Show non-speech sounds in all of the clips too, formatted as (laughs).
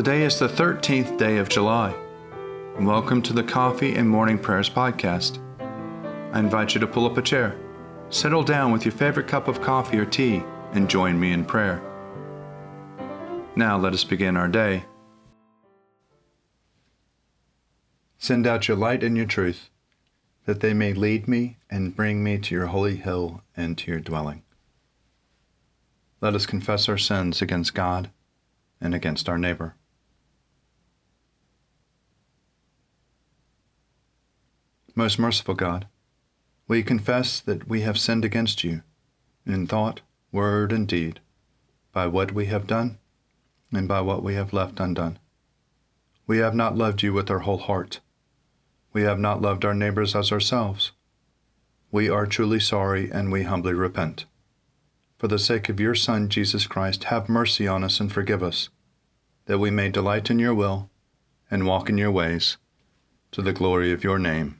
Today is the 13th day of July. Welcome to the Coffee and Morning Prayers podcast. I invite you to pull up a chair, settle down with your favorite cup of coffee or tea, and join me in prayer. Now let us begin our day. Send out your light and your truth, that they may lead me and bring me to your holy hill and to your dwelling. Let us confess our sins against God and against our neighbor. Most merciful God, we confess that we have sinned against you in thought, word, and deed, by what we have done and by what we have left undone. We have not loved you with our whole heart. We have not loved our neighbors as ourselves. We are truly sorry and we humbly repent. For the sake of your Son, Jesus Christ, have mercy on us and forgive us, that we may delight in your will and walk in your ways, to the glory of your name.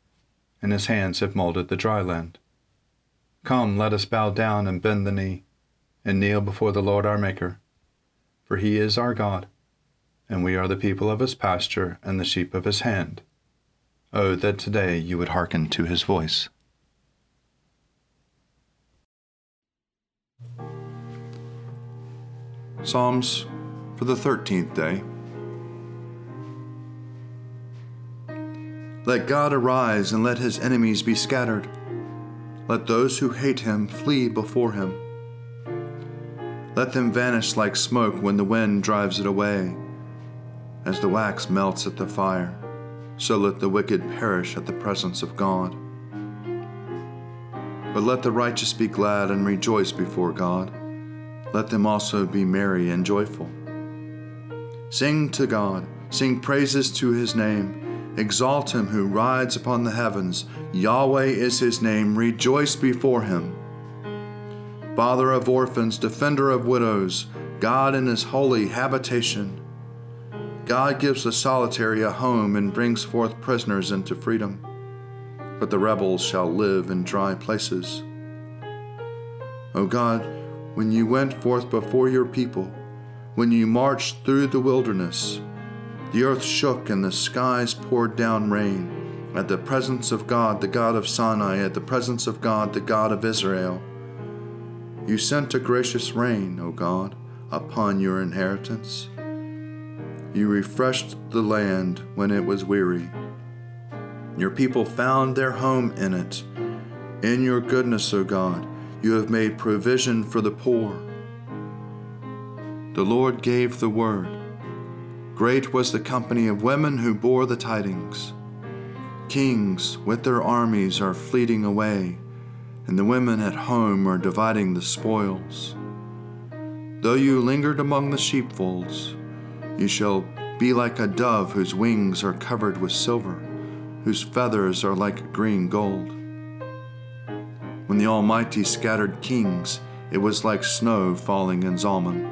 and his hands have molded the dry land. Come, let us bow down and bend the knee, and kneel before the Lord our Maker. For he is our God, and we are the people of his pasture and the sheep of his hand. Oh, that today you would hearken to his voice. Psalms for the 13th day. Let God arise and let his enemies be scattered. Let those who hate him flee before him. Let them vanish like smoke when the wind drives it away. As the wax melts at the fire, so let the wicked perish at the presence of God. But let the righteous be glad and rejoice before God let them also be merry and joyful. Sing to God, sing praises to his name. Exalt him who rides upon the heavens. Yahweh is his name, rejoice before him. Father of orphans, defender of widows, God in his holy habitation. God gives the solitary a home and brings forth prisoners into freedom. But the rebels shall live in dry places. O God, when you went forth before your people, when you marched through the wilderness. The earth shook and the skies poured down rain. At the presence of God, the God of Sinai, at the presence of God, the God of Israel. You sent a gracious rain, O God, upon your inheritance. You refreshed the land when it was weary. Your people found their home in it. In your goodness, O God, you have made provision for the poor. The Lord gave the word. Great was the company of women who bore the tidings. Kings with their armies are fleeting away, and the women at home are dividing the spoils. Though you lingered among the sheepfolds, you shall be like a dove whose wings are covered with silver, whose feathers are like green gold. When the Almighty scattered kings, it was like snow falling in Zalmon.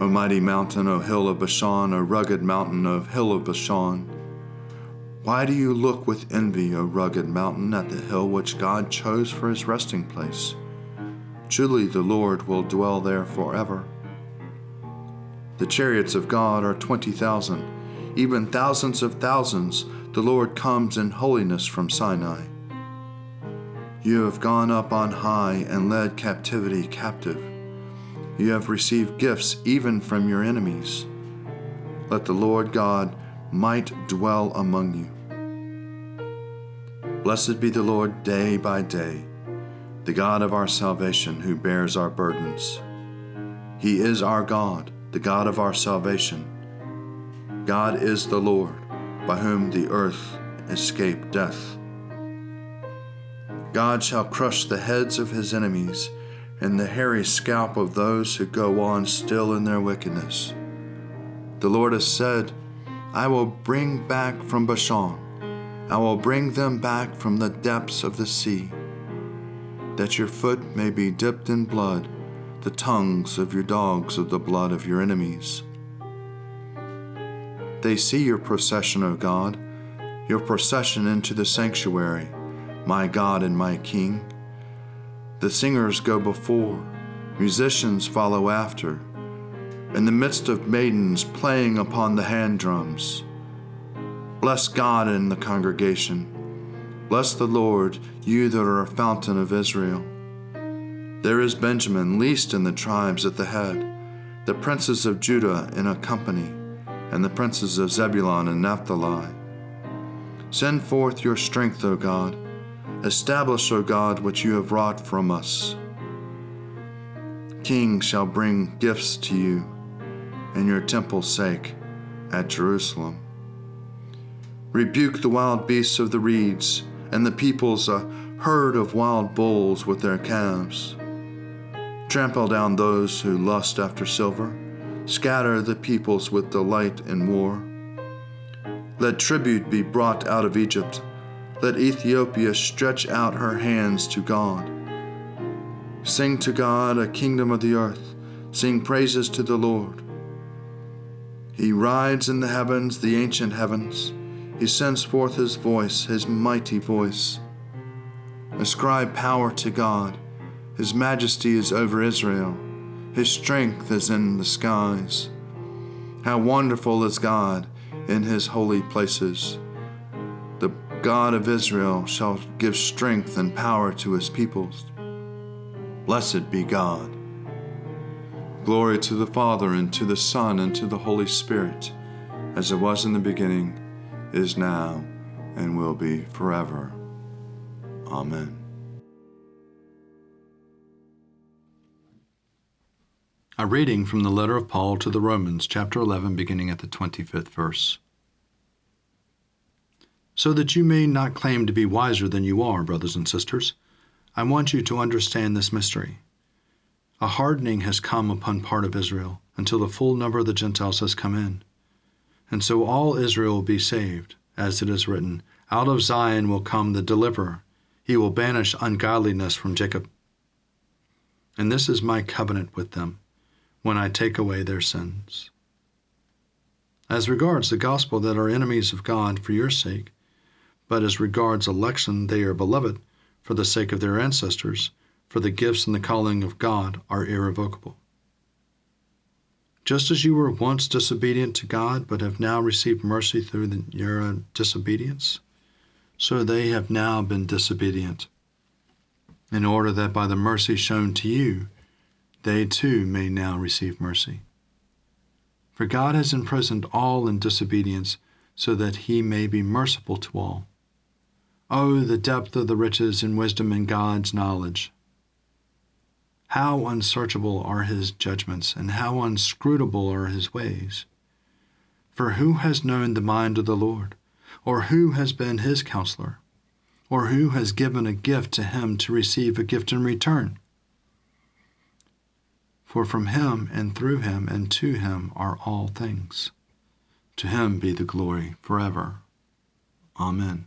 O mighty mountain, O hill of Bashan, O rugged mountain, O hill of Bashan. Why do you look with envy, O rugged mountain, at the hill which God chose for his resting place? Truly the Lord will dwell there forever. The chariots of God are twenty thousand, even thousands of thousands. The Lord comes in holiness from Sinai. You have gone up on high and led captivity captive. You have received gifts even from your enemies, let the Lord God might dwell among you. Blessed be the Lord day by day, the God of our salvation, who bears our burdens. He is our God, the God of our salvation. God is the Lord, by whom the earth escaped death. God shall crush the heads of his enemies and the hairy scalp of those who go on still in their wickedness. The Lord has said, I will bring back from Bashan, I will bring them back from the depths of the sea, that your foot may be dipped in blood, the tongues of your dogs of the blood of your enemies. They see your procession, O God, your procession into the sanctuary, my God and my King. The singers go before, musicians follow after, in the midst of maidens playing upon the hand drums. Bless God in the congregation. Bless the Lord, you that are a fountain of Israel. There is Benjamin, least in the tribes, at the head, the princes of Judah in a company, and the princes of Zebulun and Naphtali. Send forth your strength, O God Establish, O God, what you have wrought from us. Kings shall bring gifts to you in your temple's sake at Jerusalem. Rebuke the wild beasts of the reeds, and the peoples a herd of wild bulls with their calves. Trample down those who lust after silver, scatter the peoples with delight in war. Let tribute be brought out of Egypt let Ethiopia stretch out her hands to God. Sing to God, a kingdom of the earth. Sing praises to the Lord. He rides in the heavens, the ancient heavens. He sends forth his voice, his mighty voice. Ascribe power to God. His majesty is over Israel. His strength is in the skies. How wonderful is God in his holy places. God of Israel shall give strength and power to his peoples. Blessed be God. Glory to the Father, and to the Son, and to the Holy Spirit, as it was in the beginning, is now, and will be forever. Amen. A reading from the letter of Paul to the Romans, chapter 11, beginning at the 25th verse so that you may not claim to be wiser than you are, brothers and sisters. I want you to understand this mystery. A hardening has come upon part of Israel until the full number of the Gentiles has come in. And so all Israel will be saved, as it is written, Out of Zion will come the deliverer. He will banish ungodliness from Jacob. And this is my covenant with them, when I take away their sins. As regards the gospel that are enemies of God for your sake, but as regards election, they are beloved for the sake of their ancestors, for the gifts and the calling of God are irrevocable. Just as you were once disobedient to God, but have now received mercy through the, your disobedience, so they have now been disobedient, in order that by the mercy shown to you, they too may now receive mercy. For God has imprisoned all in disobedience, so that he may be merciful to all. Oh, the depth of the riches and wisdom in God's knowledge! How unsearchable are his judgments, and how inscrutable are his ways! For who has known the mind of the Lord? Or who has been his counselor? Or who has given a gift to him to receive a gift in return? For from him, and through him, and to him are all things. To him be the glory forever. Amen.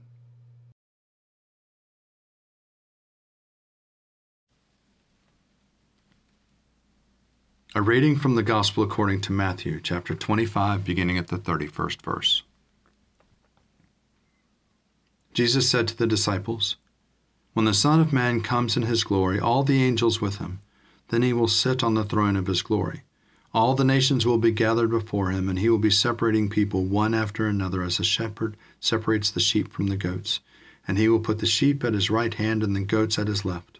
A reading from the Gospel according to Matthew, chapter 25, beginning at the 31st verse. Jesus said to the disciples, When the Son of Man comes in his glory, all the angels with him, then he will sit on the throne of his glory. All the nations will be gathered before him, and he will be separating people one after another as a shepherd separates the sheep from the goats. And he will put the sheep at his right hand and the goats at his left.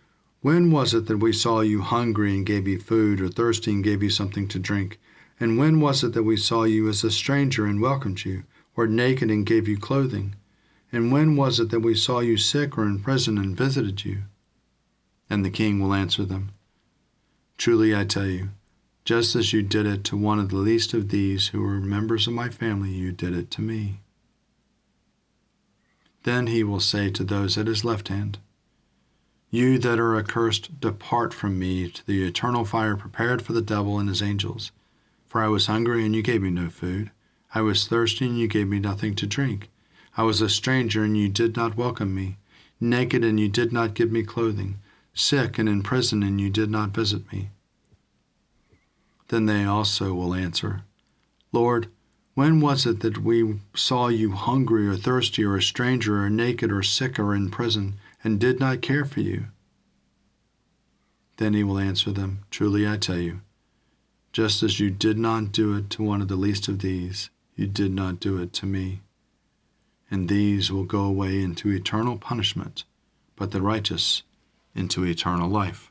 when was it that we saw you hungry and gave you food, or thirsty and gave you something to drink? And when was it that we saw you as a stranger and welcomed you, or naked and gave you clothing? And when was it that we saw you sick or in prison and visited you? And the king will answer them Truly I tell you, just as you did it to one of the least of these who are members of my family, you did it to me. Then he will say to those at his left hand, you that are accursed, depart from me to the eternal fire prepared for the devil and his angels. For I was hungry, and you gave me no food. I was thirsty, and you gave me nothing to drink. I was a stranger, and you did not welcome me. Naked, and you did not give me clothing. Sick and in prison, and you did not visit me. Then they also will answer, Lord, when was it that we saw you hungry or thirsty or a stranger or naked or sick or in prison? And did not care for you? Then he will answer them, Truly I tell you, just as you did not do it to one of the least of these, you did not do it to me. And these will go away into eternal punishment, but the righteous into eternal life.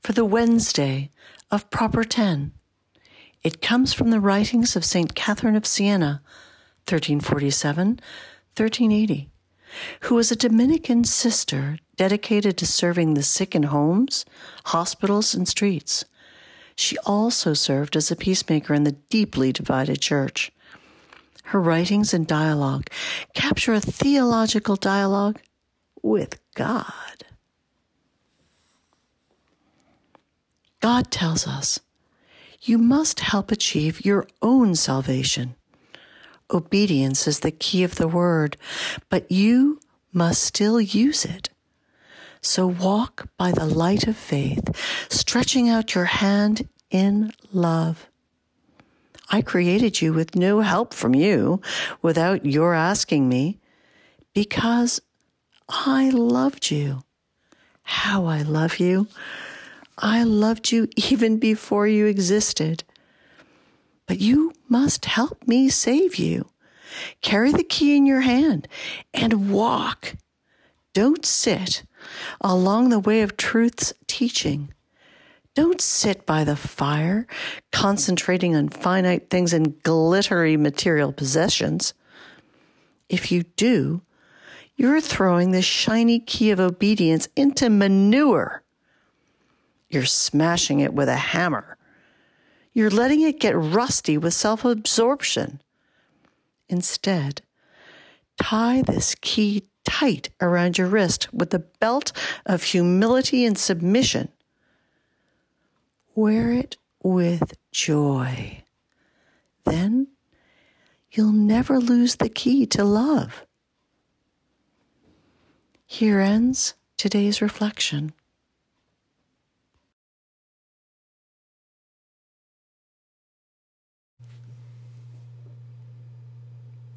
for the Wednesday of Proper 10. It comes from the writings of St. Catherine of Siena, 1347 1380, who was a Dominican sister dedicated to serving the sick in homes, hospitals, and streets. She also served as a peacemaker in the deeply divided church. Her writings and dialogue capture a theological dialogue with God. God tells us you must help achieve your own salvation. Obedience is the key of the word, but you must still use it. So walk by the light of faith, stretching out your hand in love. I created you with no help from you without your asking me because I loved you. How I love you. I loved you (laughs) even before you existed. But you must help me save you. Carry the key in your hand and walk. Don't sit along the way of truth's teaching. Don't sit by the fire, concentrating on finite things and glittery material possessions. If you do, you're throwing the shiny key of obedience into manure. You're smashing it with a hammer. You're letting it get rusty with self absorption. Instead, tie this key tight around your wrist with the belt of humility and submission. Wear it with joy. Then you'll never lose the key to love. Here ends today's reflection.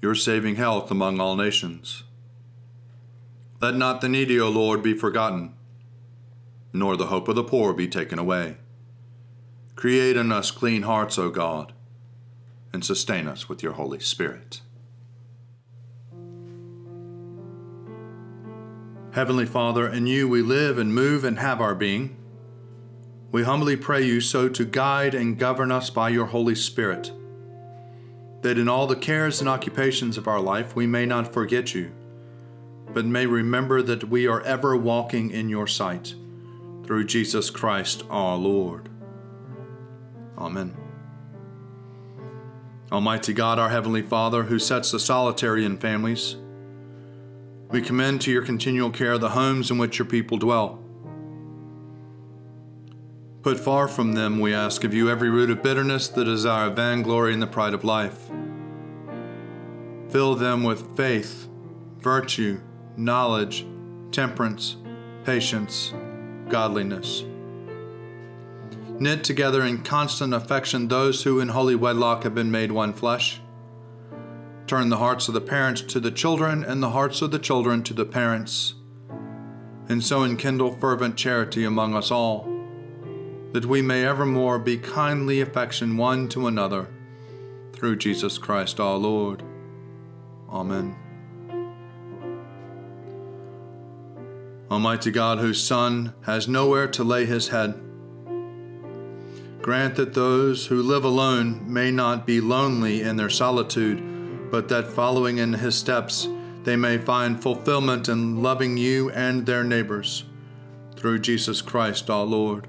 your saving health among all nations. Let not the needy, O Lord, be forgotten, nor the hope of the poor be taken away. Create in us clean hearts, O God, and sustain us with your Holy Spirit. Heavenly Father, in you we live and move and have our being. We humbly pray you so to guide and govern us by your Holy Spirit that in all the cares and occupations of our life we may not forget you, but may remember that we are ever walking in your sight through Jesus Christ our Lord. Amen. Almighty God, our Heavenly Father, who sets the solitary in families, we commend to your continual care the homes in which your people dwell. Put far from them, we ask of you, every root of bitterness, the desire of vainglory, and the pride of life. Fill them with faith, virtue, knowledge, temperance, patience, godliness. Knit together in constant affection those who in holy wedlock have been made one flesh. Turn the hearts of the parents to the children, and the hearts of the children to the parents, and so enkindle fervent charity among us all that we may evermore be kindly affection one to another, through Jesus Christ our Lord. Amen. Almighty God, whose Son has nowhere to lay his head, grant that those who live alone may not be lonely in their solitude, but that following in his steps, they may find fulfillment in loving you and their neighbors. Through Jesus Christ our Lord.